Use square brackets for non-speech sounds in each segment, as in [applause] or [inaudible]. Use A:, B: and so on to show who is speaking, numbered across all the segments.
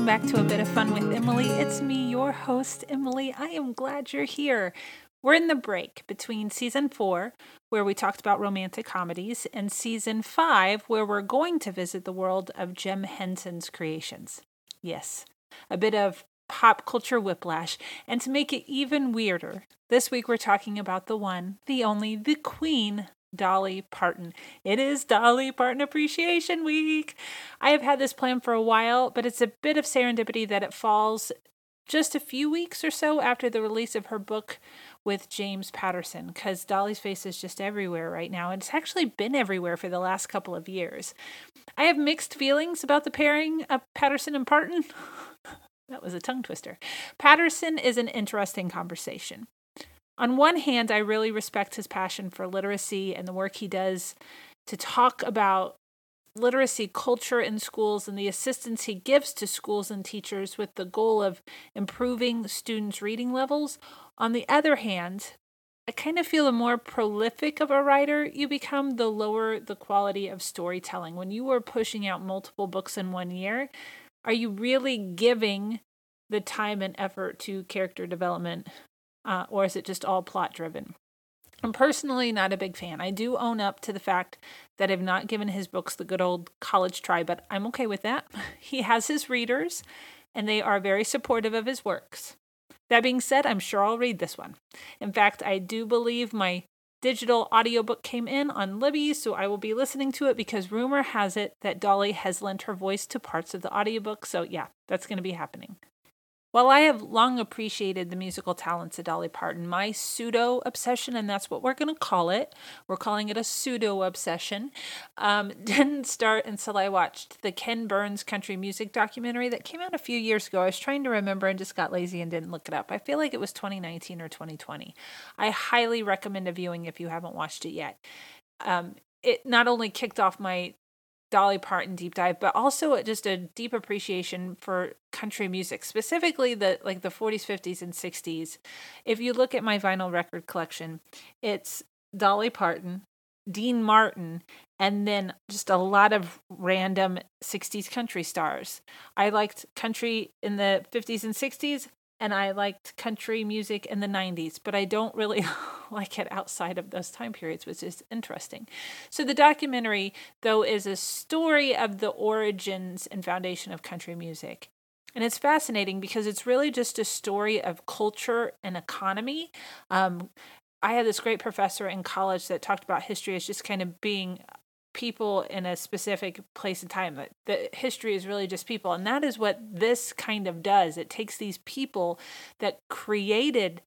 A: welcome back to A Bit of Fun with Emily. It's me, your host, Emily. I am glad you're here. We're in the break between season four, where we talked about romantic comedies, and season five, where we're going to visit the world of Jim Henson's creations. Yes, a bit of pop culture whiplash. And to make it even weirder, this week we're talking about the one, the only, the queen Dolly Parton. It is Dolly Parton Appreciation Week. I have had this plan for a while, but it's a bit of serendipity that it falls just a few weeks or so after the release of her book with James Patterson, because Dolly's face is just everywhere right now. And it's actually been everywhere for the last couple of years. I have mixed feelings about the pairing of Patterson and Parton. [laughs] that was a tongue twister. Patterson is an interesting conversation on one hand, I really respect his passion for literacy and the work he does to talk about literacy culture in schools and the assistance he gives to schools and teachers with the goal of improving students' reading levels. On the other hand, I kind of feel the more prolific of a writer you become, the lower the quality of storytelling. When you are pushing out multiple books in one year, are you really giving the time and effort to character development uh, or is it just all plot driven? I'm personally not a big fan. I do own up to the fact that I've not given his books the good old college try, but I'm okay with that. [laughs] He has his readers, and they are very supportive of his works. That being said, I'm sure I'll read this one. In fact, I do believe my digital audiobook came in on Libby, so I will be listening to it because rumor has it that Dolly has lent her voice to parts of the audiobook. So, yeah, that's going to be happening. While I have long appreciated the musical talents of Dolly Parton, my pseudo obsession, and that's what we're going to call it, we're calling it a pseudo obsession, um, [laughs] didn't start until I watched the Ken Burns country music documentary that came out a few years ago. I was trying to remember and just got lazy and didn't look it up. I feel like it was 2019 or 2020. I highly recommend a viewing if you haven't watched it yet. Um, it not only kicked off my Dolly Parton deep dive, but also just a deep appreciation for country music, specifically the like the 40s, 50s, and 60s. If you look at my vinyl record collection, it's Dolly Parton, Dean Martin, and then just a lot of random 60s country stars. I liked country in the 50s and 60s and I liked country music in the 90s, but I don't really [laughs] like it outside of those time periods, which is interesting. So, the documentary, though, is a story of the origins and foundation of country music. And it's fascinating because it's really just a story of culture and economy. Um, I had this great professor in college that talked about history as just kind of being people in a specific place and time. The history is really just people. And that is what this kind of does. It takes these people that created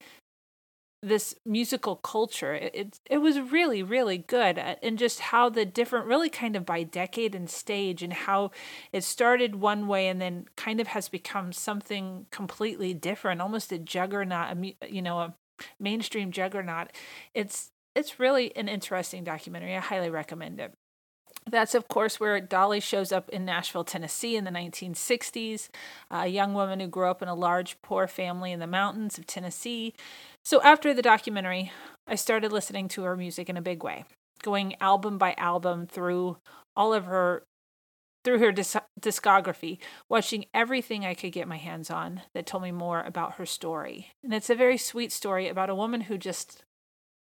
A: this musical culture. It, it, it was really, really good. Uh, and just how the different, really kind of by decade and stage, and how it started one way and then kind of has become something completely different, almost a juggernaut, you know, a mainstream juggernaut. It's it's really an interesting documentary. I highly recommend it. That's, of course, where Dolly shows up in Nashville, Tennessee in the 1960s, uh, a young woman who grew up in a large, poor family in the mountains of Tennessee. So, after the documentary, I started listening to her music in a big way, going album by album through all of her through her disc- discography, watching everything I could get my hands on that told me more about her story. And it's a very sweet story about a woman who just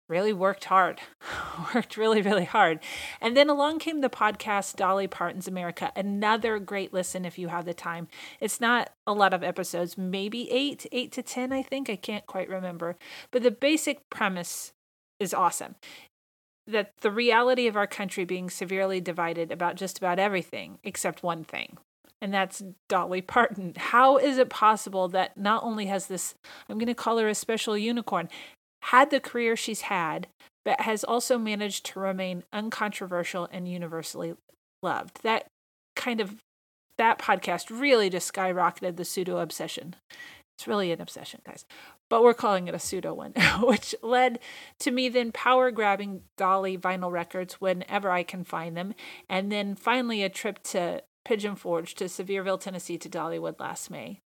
A: really worked hard, [laughs] worked really, really hard. And then along came the podcast Dolly Parton's America, another great listen if you have the time. It's not a lot of episodes, maybe eight, eight to 10, I think. I can't quite remember. But the basic premise is awesome that the reality of our country being severely divided about just about everything except one thing. And that's Dolly Parton. How is it possible that not only has this, I'm going to call her a special unicorn, had the career she's had, but has also managed to remain uncontroversial and universally loved. That kind of that podcast really just skyrocketed the pseudo obsession. It's really an obsession, guys. But we're calling it a pseudo one, [laughs] which led to me then power grabbing Dolly vinyl records whenever I can find them. And then finally a trip to Pigeon Forge to Sevierville, Tennessee to Dollywood last May.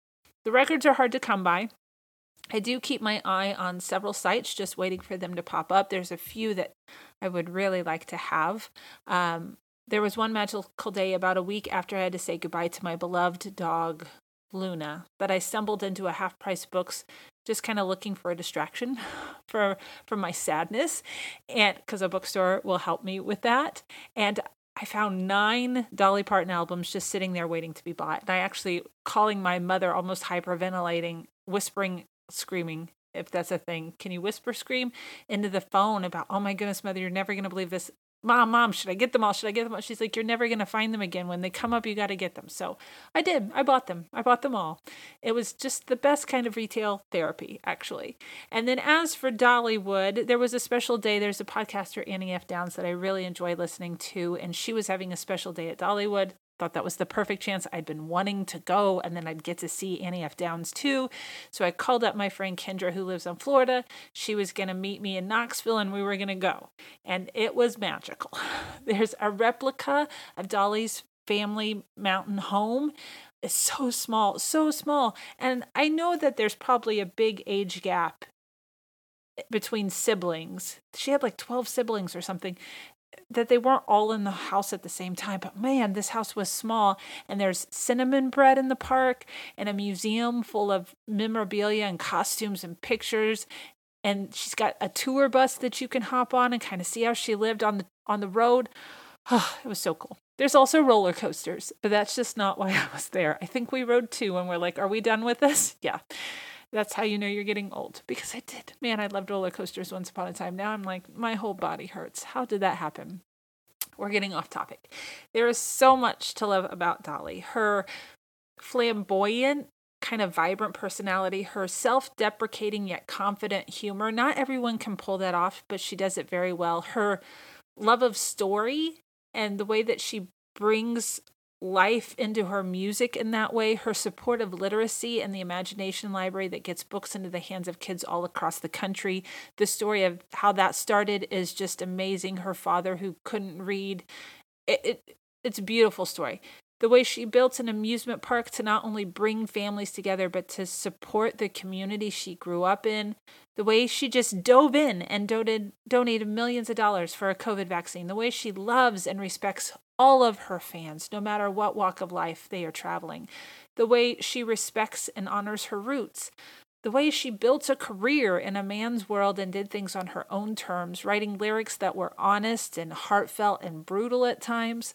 A: The records are hard to come by. I do keep my eye on several sites, just waiting for them to pop up. There's a few that I would really like to have. Um, there was one magical day about a week after I had to say goodbye to my beloved dog, Luna that I stumbled into a half price books just kind of looking for a distraction [laughs] for from my sadness and because a bookstore will help me with that and I found nine Dolly Parton albums just sitting there waiting to be bought. And I actually calling my mother almost hyperventilating, whispering, screaming, if that's a thing. Can you whisper scream into the phone about, oh my goodness, mother, you're never going to believe this mom, mom, should I get them all? Should I get them all? She's like, you're never going to find them again. When they come up, you got to get them. So I did. I bought them. I bought them all. It was just the best kind of retail therapy, actually. And then as for Dollywood, there was a special day. There's a podcaster, Annie F. Downs, that I really enjoy listening to. And she was having a special day at Dollywood thought that was the perfect chance. I'd been wanting to go, and then I'd get to see Annie F. Downs too. So I called up my friend Kendra, who lives in Florida. She was going to meet me in Knoxville, and we were going to go. And it was magical. [laughs] There's a replica of Dolly's family mountain home. It's so small, so small. And I know that there's probably a big age gap between siblings. She had like 12 siblings or something that they weren't all in the house at the same time. But man, this house was small, and there's cinnamon bread in the park, and a museum full of memorabilia and costumes and pictures. And she's got a tour bus that you can hop on and kind of see how she lived on the on the road. Oh, [sighs] it was so cool. There's also roller coasters, but that's just not why I was there. I think we rode two and we're like, are we done with this? Yeah. That's how you know you're getting old. Because I did. Man, I loved roller coasters once upon a time. Now I'm like, my whole body hurts. How did that happen? We're getting off topic. There is so much to love about Dolly. Her flamboyant, kind of vibrant personality, her self deprecating yet confident humor. Not everyone can pull that off, but she does it very well. Her love of story and the way that she brings life into her music in that way, her support of literacy and the Imagination Library that gets books into the hands of kids all across the country. The story of how that started is just amazing. Her father, who couldn't read, it, it it's a beautiful story. The way she built an amusement park to not only bring families together, but to support the community she grew up in. The way she just dove in and donated, donated millions of dollars for a COVID vaccine. The way she loves and respects all of her fans, no matter what walk of life they are traveling, the way she respects and honors her roots, the way she built a career in a man's world and did things on her own terms, writing lyrics that were honest and heartfelt and brutal at times.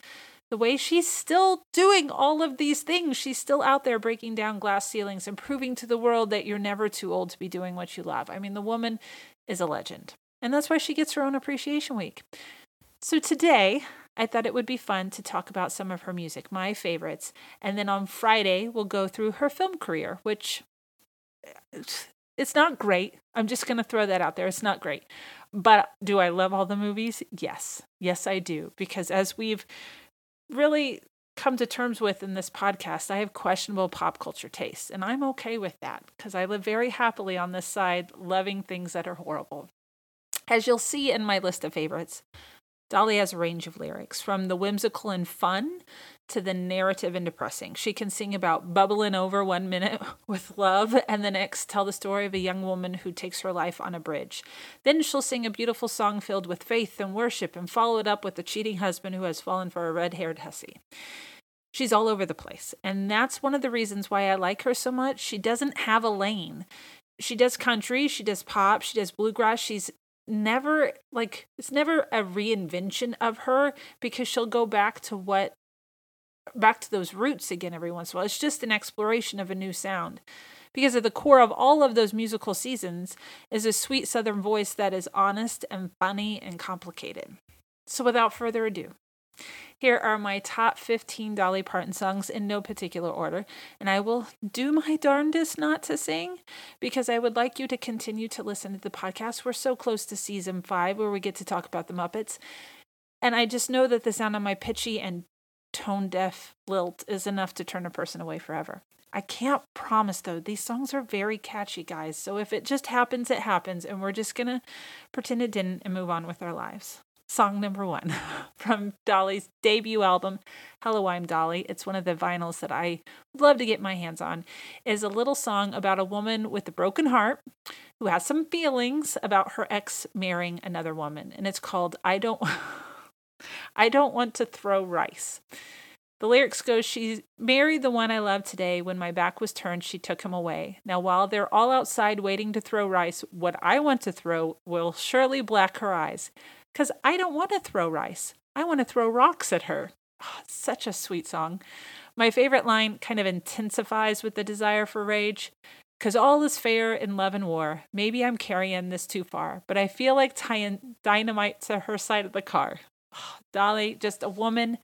A: The way she's still doing all of these things, she's still out there breaking down glass ceilings and proving to the world that you're never too old to be doing what you love. I mean, the woman is a legend. And that's why she gets her own appreciation week. So today, I thought it would be fun to talk about some of her music, my favorites. And then on Friday, we'll go through her film career, which it's not great. I'm just going to throw that out there. It's not great. But do I love all the movies? Yes. Yes, I do. Because as we've really come to terms with in this podcast, I have questionable pop culture tastes. And I'm okay with that because I live very happily on this side, loving things that are horrible. As you'll see in my list of favorites, Dolly has a range of lyrics, from the whimsical and fun to the narrative and depressing. She can sing about bubbling over one minute [laughs] with love and the next tell the story of a young woman who takes her life on a bridge. Then she'll sing a beautiful song filled with faith and worship and follow it up with a cheating husband who has fallen for a red haired hussy. She's all over the place. And that's one of the reasons why I like her so much. She doesn't have a lane. She does country, she does pop, she does bluegrass. She's never like it's never a reinvention of her because she'll go back to what back to those roots again every once in a while. It's just an exploration of a new sound. Because at the core of all of those musical seasons is a sweet southern voice that is honest and funny and complicated. So without further ado, here are my top 15 Dolly Parton songs in no particular order, and I will do my darndest not to sing because I would like you to continue to listen to the podcast. We're so close to season five where we get to talk about the Muppets. And I just know that the sound of my pitchy and tone deaf lilt is enough to turn a person away forever. I can't promise though, these songs are very catchy, guys. So if it just happens, it happens, and we're just gonna pretend it didn't and move on with our lives song number one [laughs] from Dolly's debut album, Hello, I'm Dolly. It's one of the vinyls that I love to get my hands on. Is a little song about a woman with a broken heart who has some feelings about her ex marrying another woman, and it's called I Don't [laughs] I Don't Want to Throw Rice. The lyrics go, She married the one I love today. When my back was turned, she took him away. Now, while they're all outside waiting to throw rice, what I want to throw will surely black her eyes. Because I don't want to throw rice. I want to throw rocks at her. Oh, such a sweet song. My favorite line kind of intensifies with the desire for rage. Because all is fair in love and war. Maybe I'm carrying this too far, but I feel like tying dynamite to her side of the car. Oh, Dolly, just a woman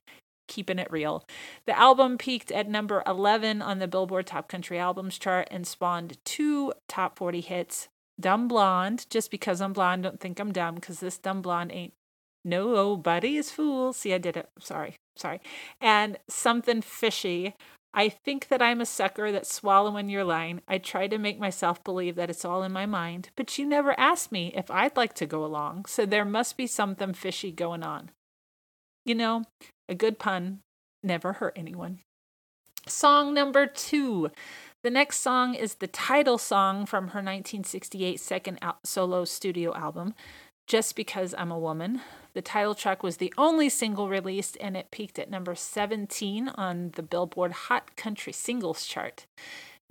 A: keeping it real. The album peaked at number 11 on the Billboard Top Country Albums chart and spawned two top 40 hits. Dumb Blonde, just because I'm blonde, don't think I'm dumb, because this dumb blonde ain't nobody is fool. See, I did it. Sorry, sorry. And Something Fishy. I think that I'm a sucker that's swallowing your line. I try to make myself believe that it's all in my mind, but you never asked me if I'd like to go along, so there must be something fishy going on. You know, a good pun never hurt anyone. Song number two. The next song is the title song from her 1968 second solo studio album, Just Because I'm a Woman. The title track was the only single released and it peaked at number 17 on the Billboard Hot Country Singles chart.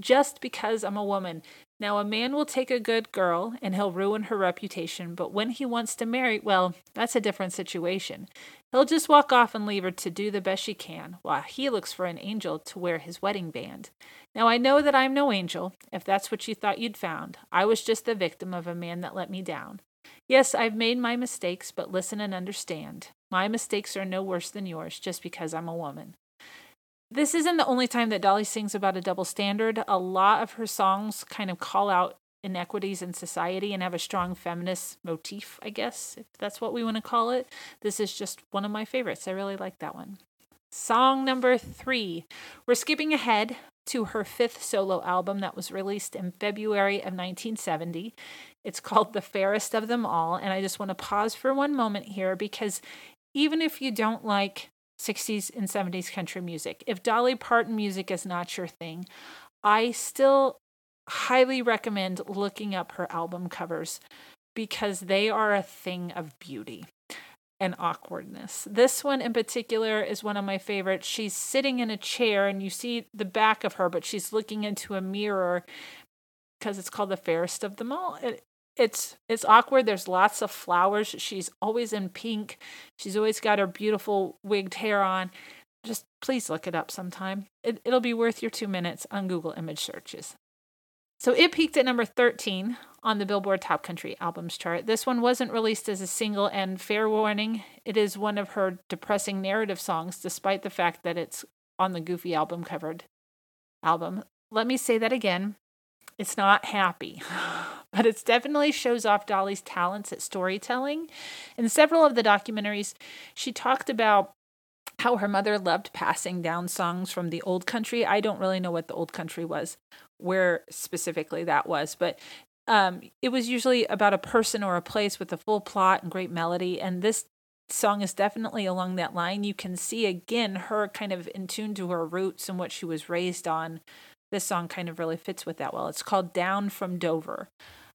A: Just because I'm a woman. Now, a man will take a good girl and he'll ruin her reputation, but when he wants to marry, well, that's a different situation. He'll just walk off and leave her to do the best she can, while he looks for an angel to wear his wedding band. Now, I know that I'm no angel, if that's what you thought you'd found. I was just the victim of a man that let me down. Yes, I've made my mistakes, but listen and understand. My mistakes are no worse than yours just because I'm a woman. This isn't the only time that Dolly sings about a double standard. A lot of her songs kind of call out inequities in society and have a strong feminist motif, I guess, if that's what we want to call it. This is just one of my favorites. I really like that one. Song number three. We're skipping ahead to her fifth solo album that was released in February of 1970. It's called The Fairest of Them All. And I just want to pause for one moment here because even if you don't like 60s and 70s country music. If Dolly Parton music is not your thing, I still highly recommend looking up her album covers because they are a thing of beauty and awkwardness. This one in particular is one of my favorites. She's sitting in a chair and you see the back of her, but she's looking into a mirror because it's called the fairest of them all. It, it's it's awkward. There's lots of flowers. She's always in pink. She's always got her beautiful wigged hair on. Just please look it up sometime. It, it'll be worth your two minutes on Google image searches. So it peaked at number 13 on the Billboard Top Country Albums chart. This one wasn't released as a single, and fair warning, it is one of her depressing narrative songs, despite the fact that it's on the Goofy album covered album. Let me say that again. It's not happy, [sighs] but it definitely shows off Dolly's talents at storytelling. In several of the documentaries, she talked about how her mother loved passing down songs from the old country. I don't really know what the old country was, where specifically that was, but um, it was usually about a person or a place with a full plot and great melody. And this song is definitely along that line. You can see again her kind of in tune to her roots and what she was raised on this song kind of really fits with that well. It's called Down from Dover.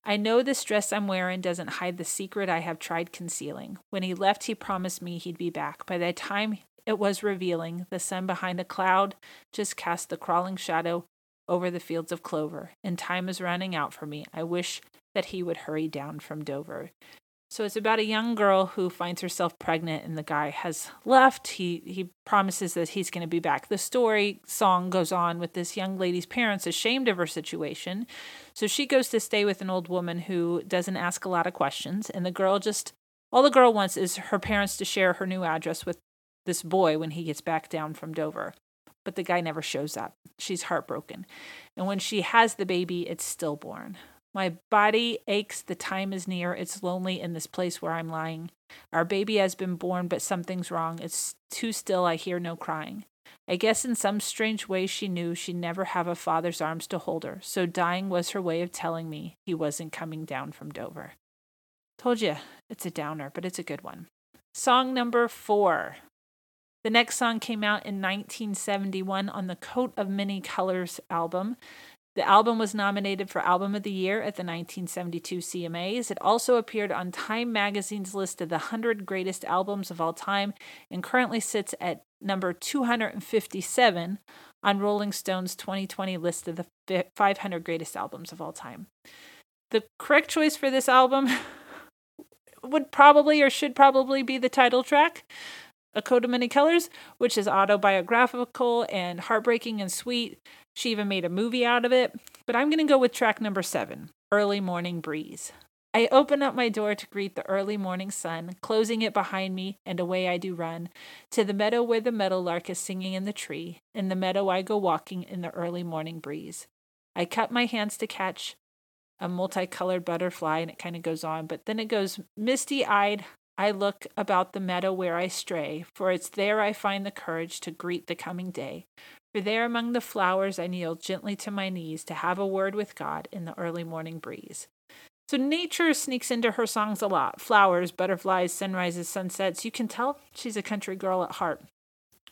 A: I know this dress I'm wearing doesn't hide the secret I have tried concealing. When he left, he promised me he'd be back. By the time it was revealing, the sun behind a cloud just cast the crawling shadow over the fields of clover, and time is running out for me. I wish that he would hurry down from Dover. So it's about a young girl who finds herself pregnant and the guy has left. He he promises that he's going to be back. The story song goes on with this young lady's parents ashamed of her situation. So she goes to stay with an old woman who doesn't ask a lot of questions and the girl just all the girl wants is her parents to share her new address with this boy when he gets back down from Dover. But the guy never shows up. She's heartbroken. And when she has the baby, it's stillborn. My body aches, the time is near, it's lonely in this place where I'm lying. Our baby has been born, but something's wrong. It's too still, I hear no crying. I guess in some strange way she knew she'd never have a father's arms to hold her, so dying was her way of telling me he wasn't coming down from Dover. Told you, it's a downer, but it's a good one. Song number four. The next song came out in 1971 on the Coat of Many Colors album. The album was nominated for Album of the Year at the 1972 CMAs. It also appeared on Time magazine's list of the 100 greatest albums of all time and currently sits at number 257 on Rolling Stone's 2020 list of the 500 greatest albums of all time. The correct choice for this album [laughs] would probably or should probably be the title track, A Coat of Many Colors, which is autobiographical and heartbreaking and sweet. She even made a movie out of it. But I'm going to go with track number seven, Early Morning Breeze. I open up my door to greet the early morning sun, closing it behind me, and away I do run to the meadow where the meadowlark is singing in the tree. In the meadow I go walking in the early morning breeze. I cut my hands to catch a multicolored butterfly, and it kind of goes on, but then it goes misty eyed. I look about the meadow where I stray, for it's there I find the courage to greet the coming day. For there among the flowers I kneel gently to my knees to have a word with God in the early morning breeze. So nature sneaks into her songs a lot flowers, butterflies, sunrises, sunsets. You can tell she's a country girl at heart,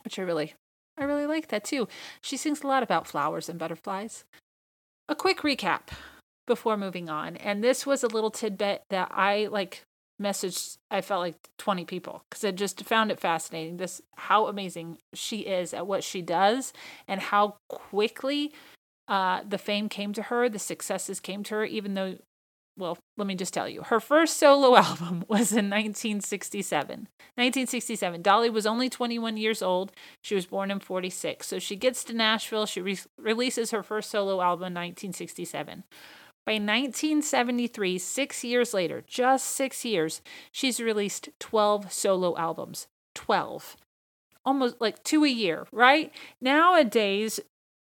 A: which I really, I really like that too. She sings a lot about flowers and butterflies. A quick recap before moving on. And this was a little tidbit that I like messaged I felt like 20 people cuz I just found it fascinating this how amazing she is at what she does and how quickly uh, the fame came to her, the successes came to her even though well, let me just tell you. Her first solo [laughs] album was in 1967. 1967. Dolly was only 21 years old. She was born in 46. So she gets to Nashville. She re- releases her first solo album in 1967. By 1973, six years later, just six years, she's released 12 solo albums. 12. Almost like two a year, right? Nowadays,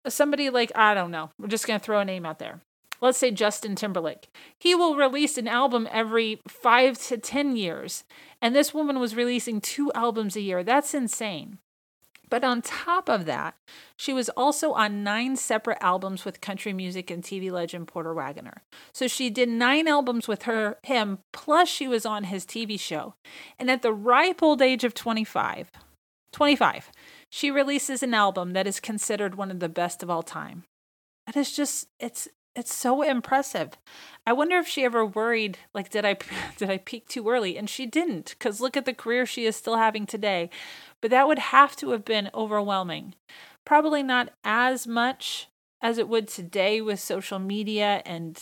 A: somebody like, I don't know, we're just going to throw a name out there. Let's say Justin Timberlake. He will release an album every five to 10 years. And this woman was releasing two albums a year. That's insane. But on top of that, she was also on nine separate albums with country music and TV legend Porter Wagoner. So she did nine albums with her him, plus she was on his TV show. And at the ripe old age of 25, 25, she releases an album that is considered one of the best of all time. That is just it's it's so impressive. I wonder if she ever worried like did I [laughs] did I peak too early and she didn't cuz look at the career she is still having today. But that would have to have been overwhelming. Probably not as much as it would today with social media and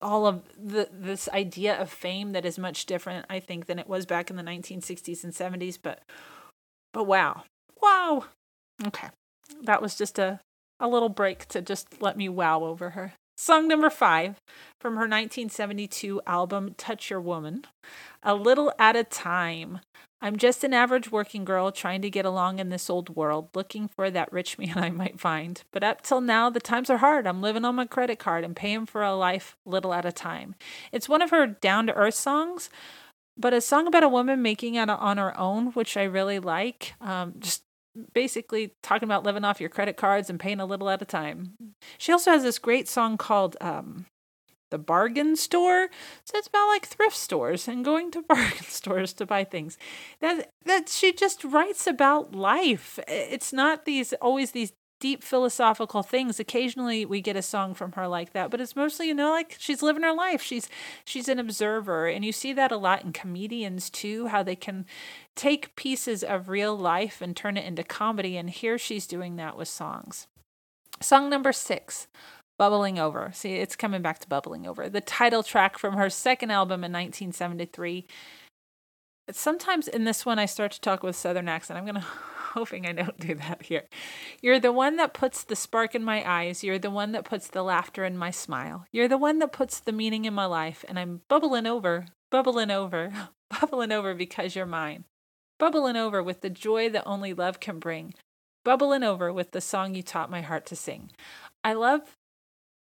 A: all of the this idea of fame that is much different I think than it was back in the 1960s and 70s but but wow. Wow. Okay. That was just a a little break to just let me wow over her. Song number five from her 1972 album Touch Your Woman A Little at a Time. I'm just an average working girl trying to get along in this old world, looking for that rich [laughs] man I might find. But up till now, the times are hard. I'm living on my credit card and paying for a life little at a time. It's one of her down to earth songs, but a song about a woman making it on her own, which I really like. Um, just basically talking about living off your credit cards and paying a little at a time. She also has this great song called um, The Bargain Store. So it's about like thrift stores and going to [laughs] bargain stores to buy things. That that she just writes about life. It's not these always these deep philosophical things. Occasionally we get a song from her like that, but it's mostly, you know, like she's living her life. She's she's an observer and you see that a lot in comedians too, how they can take pieces of real life and turn it into comedy and here she's doing that with songs. Song number 6. Bubbling Over. See, it's coming back to Bubbling Over. The title track from her second album in 1973. Sometimes in this one I start to talk with southern accent. I'm going [laughs] to hoping I don't do that here. You're the one that puts the spark in my eyes. You're the one that puts the laughter in my smile. You're the one that puts the meaning in my life. And I'm bubbling over, bubbling over, [laughs] bubbling over because you're mine. Bubbling over with the joy that only love can bring. Bubbling over with the song you taught my heart to sing. I love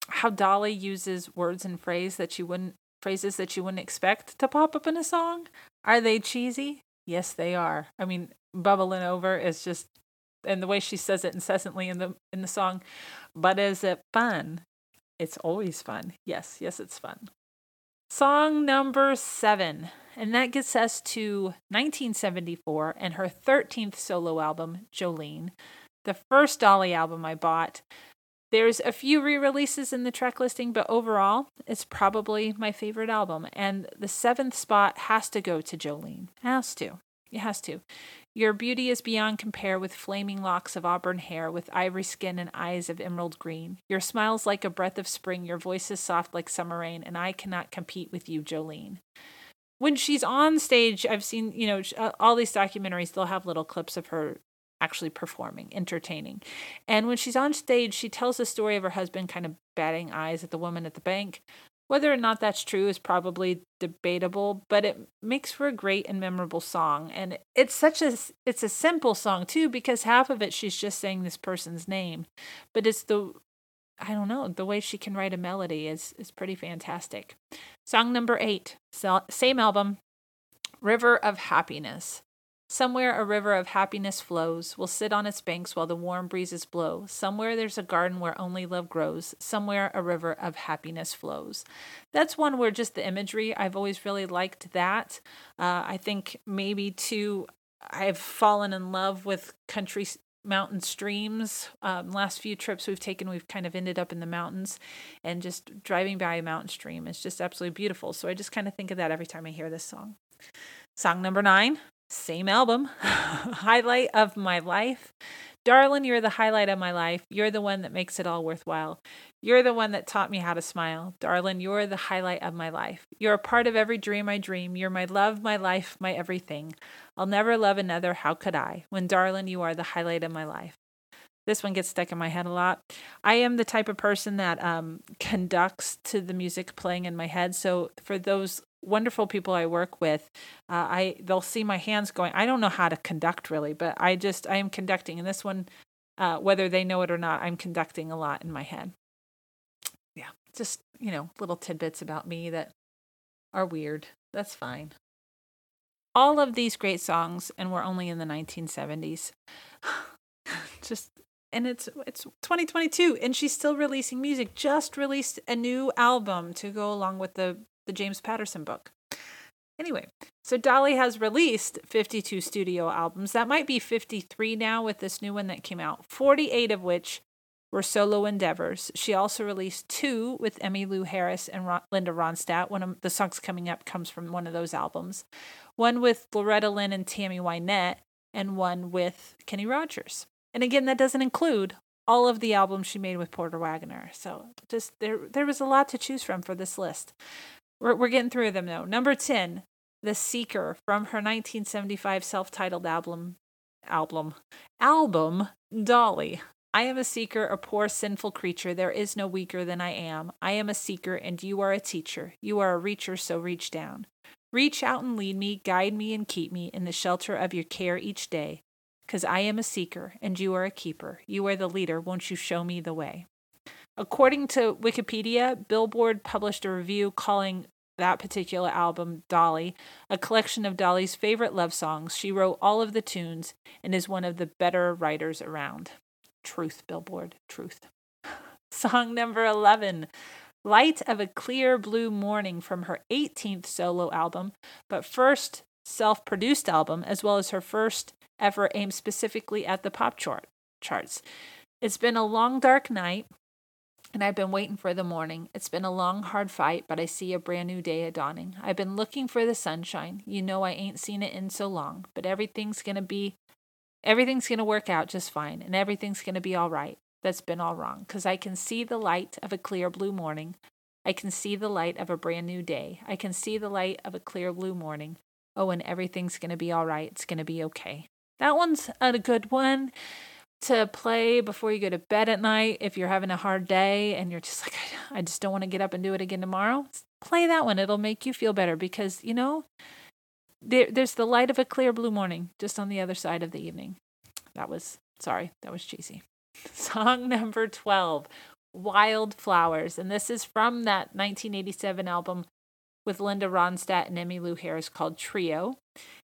A: how Dolly uses words and phrase that you wouldn't phrases that you wouldn't expect to pop up in a song. Are they cheesy? Yes, they are. I mean, bubbling over is just and the way she says it incessantly in the in the song but is it fun it's always fun yes yes it's fun song number seven and that gets us to 1974 and her 13th solo album jolene the first dolly album i bought There's a few re releases in the track listing, but overall, it's probably my favorite album. And the seventh spot has to go to Jolene. Has to. It has to. Your beauty is beyond compare with flaming locks of auburn hair, with ivory skin and eyes of emerald green. Your smile's like a breath of spring, your voice is soft like summer rain, and I cannot compete with you, Jolene. When she's on stage, I've seen, you know, uh, all these documentaries, they'll have little clips of her actually performing, entertaining. And when she's on stage, she tells the story of her husband kind of batting eyes at the woman at the bank. Whether or not that's true is probably debatable, but it makes for a great and memorable song. And it's such a it's a simple song too because half of it she's just saying this person's name, but it's the I don't know, the way she can write a melody is is pretty fantastic. Song number 8, same album, River of Happiness. Somewhere a river of happiness flows. We'll sit on its banks while the warm breezes blow. Somewhere there's a garden where only love grows. Somewhere a river of happiness flows. That's one where just the imagery, I've always really liked that. Uh, I think maybe too, I've fallen in love with country mountain streams. Um, last few trips we've taken, we've kind of ended up in the mountains, and just driving by a mountain stream is just absolutely beautiful. So I just kind of think of that every time I hear this song. Song number nine, same album, [laughs] highlight of my life. Darling, you're the highlight of my life. You're the one that makes it all worthwhile. You're the one that taught me how to smile. Darling, you're the highlight of my life. You're a part of every dream I dream. You're my love, my life, my everything. I'll never love another. How could I? When, darling, you are the highlight of my life. This one gets stuck in my head a lot. I am the type of person that um, conducts to the music playing in my head. So for those wonderful people I work with, uh, I they'll see my hands going. I don't know how to conduct really, but I just I am conducting. And this one, uh, whether they know it or not, I'm conducting a lot in my head. Yeah, just you know little tidbits about me that are weird. That's fine. All of these great songs, and we're only in the 1970s. [sighs] just and it's it's 2022 and she's still releasing music just released a new album to go along with the the James Patterson book. Anyway, so Dolly has released 52 studio albums. That might be 53 now with this new one that came out, 48 of which were solo endeavors. She also released two with Emmylou Harris and Ron- Linda Ronstadt. One of the songs coming up comes from one of those albums. One with Loretta Lynn and Tammy Wynette, and one with Kenny Rogers. And again, that doesn't include all of the albums she made with Porter Wagoner. So just there there was a lot to choose from for this list. We're, we're getting through them though. Number 10, The Seeker from her 1975 self-titled album album album Dolly. I am a seeker, a poor sinful creature. There is no weaker than I am. I am a seeker, and you are a teacher. You are a reacher, so reach down. Reach out and lead me, guide me, and keep me in the shelter of your care each day. Because I am a seeker, and you are a keeper. You are the leader. Won't you show me the way? According to Wikipedia, Billboard published a review calling that particular album, Dolly, a collection of Dolly's favorite love songs. She wrote all of the tunes and is one of the better writers around. Truth, Billboard, truth. [laughs] Song number 11, Light of a Clear Blue Morning from her 18th solo album, but first self produced album, as well as her first ever aimed specifically at the pop chart charts. It's been a long, dark night and I've been waiting for the morning. It's been a long, hard fight, but I see a brand new day a dawning. I've been looking for the sunshine. You know I ain't seen it in so long, but everything's gonna be, everything's gonna work out just fine, and everything's gonna be all right. That's been all wrong, because I can see the light of a clear blue morning. I can see the light of a brand new day. I can see the light of a clear blue morning. Oh, and everything's gonna be all right. It's gonna be okay. That one's a good one to play before you go to bed at night if you're having a hard day and you're just like I just don't want to get up and do it again tomorrow. Play that one. It'll make you feel better because, you know, there, there's the light of a clear blue morning just on the other side of the evening. That was sorry, that was cheesy. [laughs] Song number 12, Wild Flowers, and this is from that 1987 album with Linda Ronstadt and Emmylou Harris called Trio.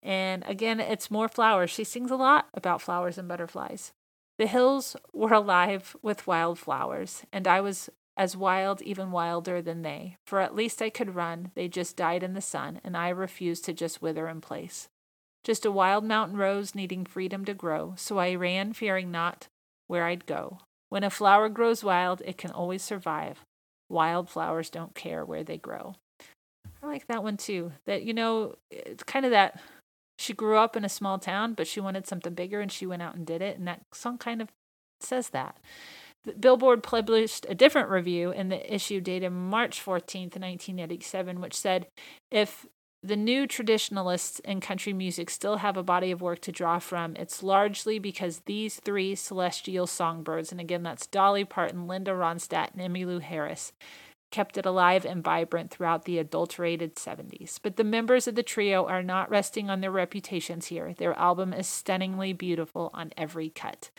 A: And again, it's more flowers. She sings a lot about flowers and butterflies. The hills were alive with wild flowers, and I was as wild, even wilder than they. For at least I could run, they just died in the sun, and I refused to just wither in place. Just a wild mountain rose needing freedom to grow, so I ran, fearing not where I'd go. When a flower grows wild, it can always survive. Wild flowers don't care where they grow. I like that one too. That, you know, it's kind of that she grew up in a small town, but she wanted something bigger and she went out and did it. And that song kind of says that. Billboard published a different review in the issue dated March 14th, 1987, which said if the new traditionalists in country music still have a body of work to draw from, it's largely because these three celestial songbirds, and again, that's Dolly Parton, Linda Ronstadt, and Emmylou Harris, kept it alive and vibrant throughout the adulterated 70s. But the members of the trio are not resting on their reputations here. Their album is stunningly beautiful on every cut.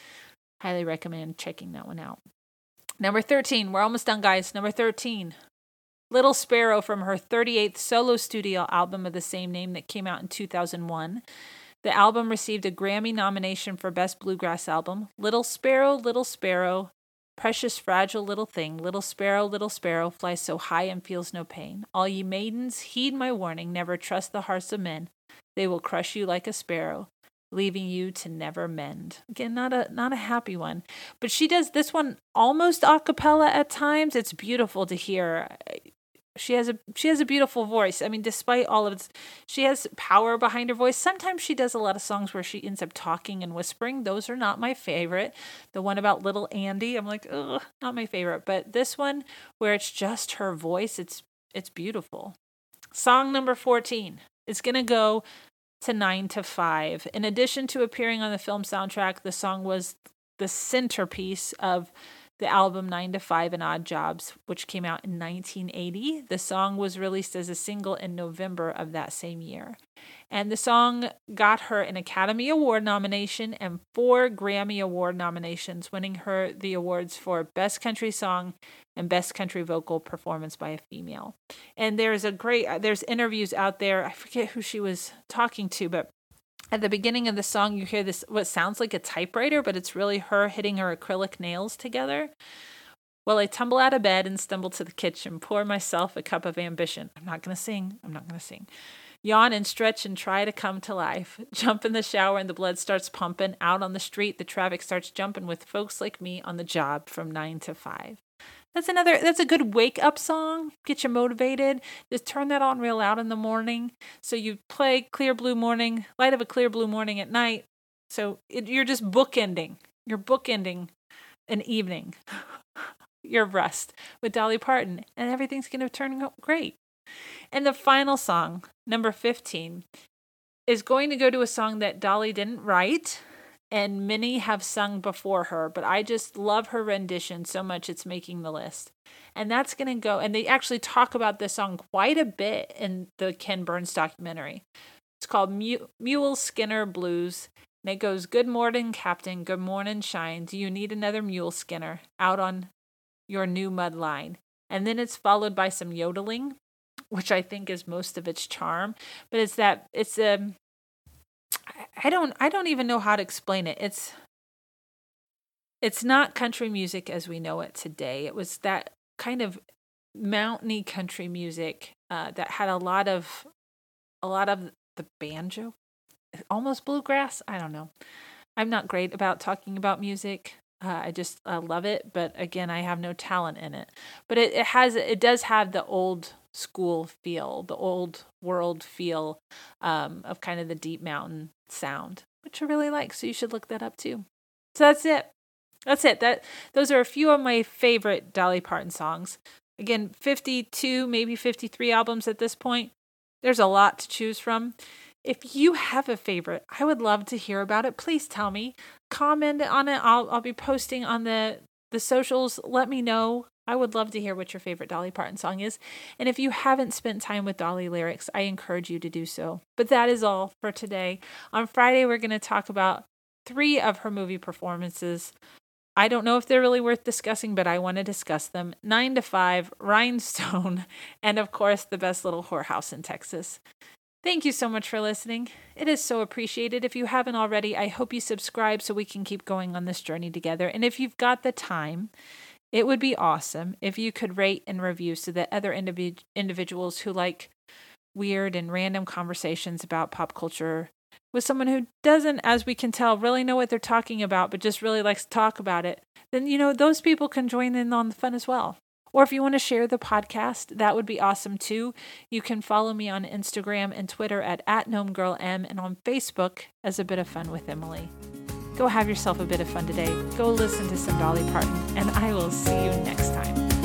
A: Highly recommend checking that one out. Number 13, we're almost done, guys. Number 13, Little Sparrow from her 38th solo studio album of the same name that came out in 2001. The album received a Grammy nomination for Best Bluegrass Album. Little Sparrow, Little Sparrow, precious fragile little thing, little sparrow, little sparrow, flies so high and feels no pain. All ye maidens, heed my warning, never trust the hearts of men. They will crush you like a sparrow leaving you to never mend. Again, not a not a happy one. But she does this one almost a cappella at times. It's beautiful to hear. She has a she has a beautiful voice. I mean, despite all of its she has power behind her voice. Sometimes she does a lot of songs where she ends up talking and whispering. Those are not my favorite. The one about little Andy, I'm like, ugh, not my favorite. But this one where it's just her voice, it's it's beautiful. Song number 14. It's gonna go to 9 to 5. In addition to appearing on the film soundtrack, the song was the centerpiece of the album 9 to 5 and Odd Jobs, which came out in 1980. The song was released as a single in November of that same year. And the song got her an Academy Award nomination and four Grammy Award nominations, winning her the awards for Best Country Song and Best Country Vocal Performance by a Female. And there's a great, there's interviews out there. I forget who she was talking to, but at the beginning of the song, you hear this, what sounds like a typewriter, but it's really her hitting her acrylic nails together. Well, I tumble out of bed and stumble to the kitchen, pour myself a cup of ambition. I'm not going to sing. I'm not going to sing. Yawn and stretch and try to come to life. [laughs] Jump in the shower and the blood starts pumping. Out on the street, the traffic starts jumping with folks like me on the job from 9 to 5. That's another that's a good wake up song. Get you motivated. Just turn that on real loud in the morning. So you play Clear Blue Morning, Light of a Clear Blue Morning at night. So it, you're just bookending. You're bookending an evening. [laughs] your rest with Dolly Parton and everything's going to turn out great. And the final song, number 15, is going to go to a song that Dolly didn't write and many have sung before her, but I just love her rendition so much it's making the list. And that's going to go, and they actually talk about this song quite a bit in the Ken Burns documentary. It's called Mule Skinner Blues. And it goes, Good morning, Captain. Good morning, Shine. Do you need another mule skinner out on your new mud line? And then it's followed by some yodeling which I think is most of its charm. But it's that it's a um, I don't I don't even know how to explain it. It's it's not country music as we know it today. It was that kind of mountainy country music uh, that had a lot of a lot of the banjo, almost bluegrass. I don't know. I'm not great about talking about music. Uh, I just uh, love it, but again, I have no talent in it. But it, it has it does have the old school feel, the old world feel um, of kind of the deep mountain sound, which I really like. So you should look that up too. So that's it. That's it. That those are a few of my favorite Dolly Parton songs. Again, 52, maybe 53 albums at this point. There's a lot to choose from. If you have a favorite, I would love to hear about it. Please tell me. Comment on it. I'll I'll be posting on the the socials. Let me know. I would love to hear what your favorite Dolly Parton song is. And if you haven't spent time with Dolly lyrics, I encourage you to do so. But that is all for today. On Friday, we're going to talk about three of her movie performances. I don't know if they're really worth discussing, but I want to discuss them. Nine to Five, Rhinestone, [laughs] and of course, The Best Little Whorehouse in Texas. Thank you so much for listening. It is so appreciated. If you haven't already, I hope you subscribe so we can keep going on this journey together. And if you've got the time, it would be awesome if you could rate and review so that other individ- individuals who like weird and random conversations about pop culture with someone who doesn't, as we can tell, really know what they're talking about, but just really likes to talk about it, then, you know, those people can join in on the fun as well. Or if you want to share the podcast, that would be awesome too. You can follow me on Instagram and Twitter at, at GnomeGirlM and on Facebook as A Bit of Fun with Emily. Go have yourself a bit of fun today. Go listen to some Dolly Parton, and I will see you next time.